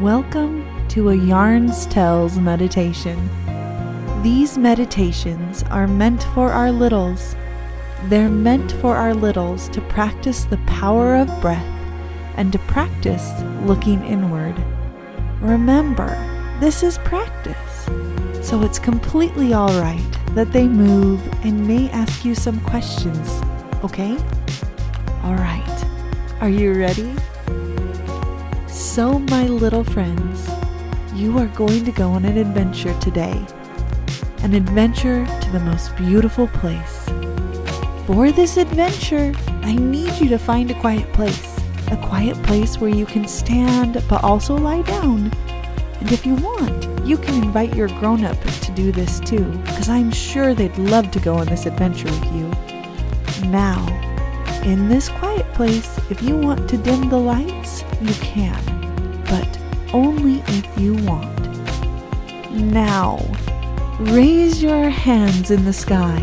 Welcome to a Yarns Tells meditation. These meditations are meant for our littles. They're meant for our littles to practice the power of breath and to practice looking inward. Remember, this is practice, so it's completely alright that they move and may ask you some questions, okay? Alright, are you ready? So, my little friends, you are going to go on an adventure today. An adventure to the most beautiful place. For this adventure, I need you to find a quiet place. A quiet place where you can stand but also lie down. And if you want, you can invite your grown up to do this too, because I'm sure they'd love to go on this adventure with you. Now, in this quiet place, if you want to dim the lights, you can only if you want. Now, raise your hands in the sky.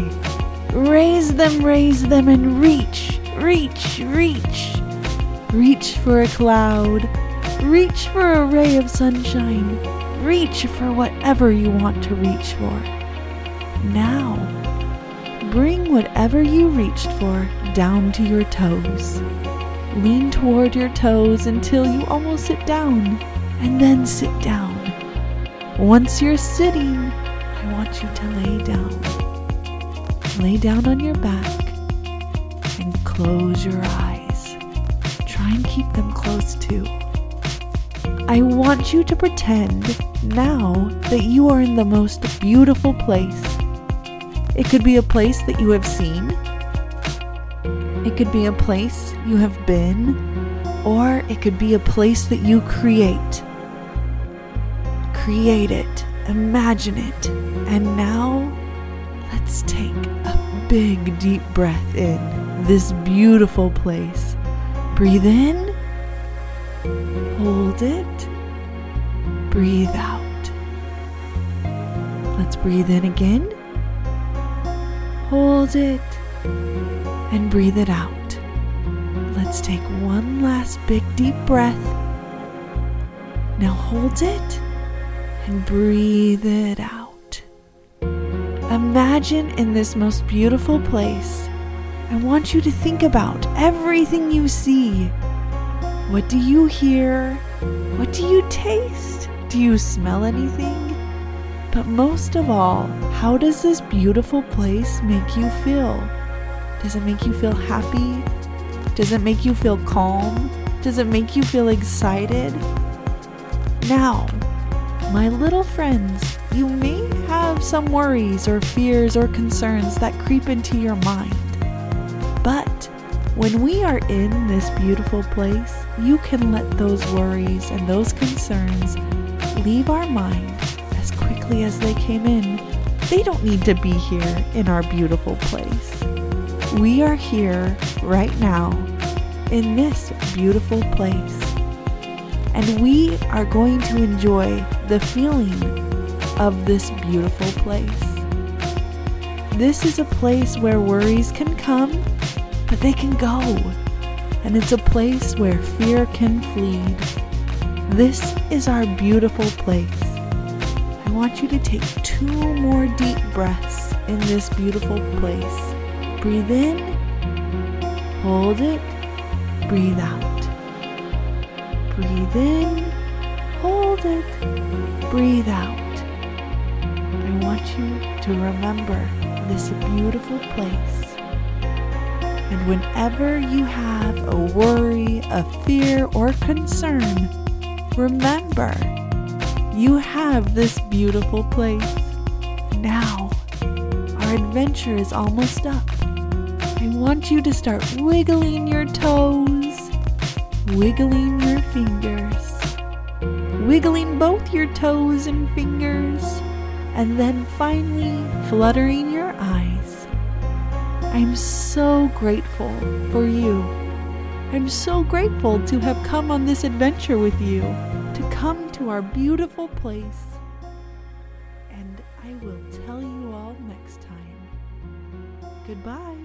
Raise them, raise them, and reach, reach, reach. Reach for a cloud. Reach for a ray of sunshine. Reach for whatever you want to reach for. Now, bring whatever you reached for down to your toes. Lean toward your toes until you almost sit down, and then sit down. Once you're sitting, I want you to lay down. Lay down on your back and close your eyes. Try and keep them closed too. I want you to pretend now that you are in the most beautiful place. It could be a place that you have seen it could be a place you have been, or it could be a place that you create. Create it, imagine it, and now let's take a big deep breath in this beautiful place. Breathe in, hold it, breathe out. Let's breathe in again, hold it and breathe it out. Let's take one last big deep breath. Now hold it and breathe it out. Imagine in this most beautiful place. I want you to think about everything you see. What do you hear? What do you taste? Do you smell anything? But most of all, how does this beautiful place make you feel? Does it make you feel happy? Does it make you feel calm? Does it make you feel excited? Now, my little friends, you may have some worries or fears or concerns that creep into your mind. But when we are in this beautiful place, you can let those worries and those concerns leave our mind as quickly as they came in. They don't need to be here in our beautiful place. We are here right now in this beautiful place. And we are going to enjoy the feeling of this beautiful place. This is a place where worries can come, but they can go. And it's a place where fear can flee. This is our beautiful place. I want you to take two more deep breaths in this beautiful place. Breathe in, hold it, breathe out. Breathe in, hold it, breathe out. I want you to remember this beautiful place. And whenever you have a worry, a fear, or concern, remember you have this beautiful place. Now, our adventure is almost up. I want you to start wiggling your toes, wiggling your fingers, wiggling both your toes and fingers, and then finally fluttering your eyes. I'm so grateful for you. I'm so grateful to have come on this adventure with you, to come to our beautiful place. And I will tell you all next time. Goodbye.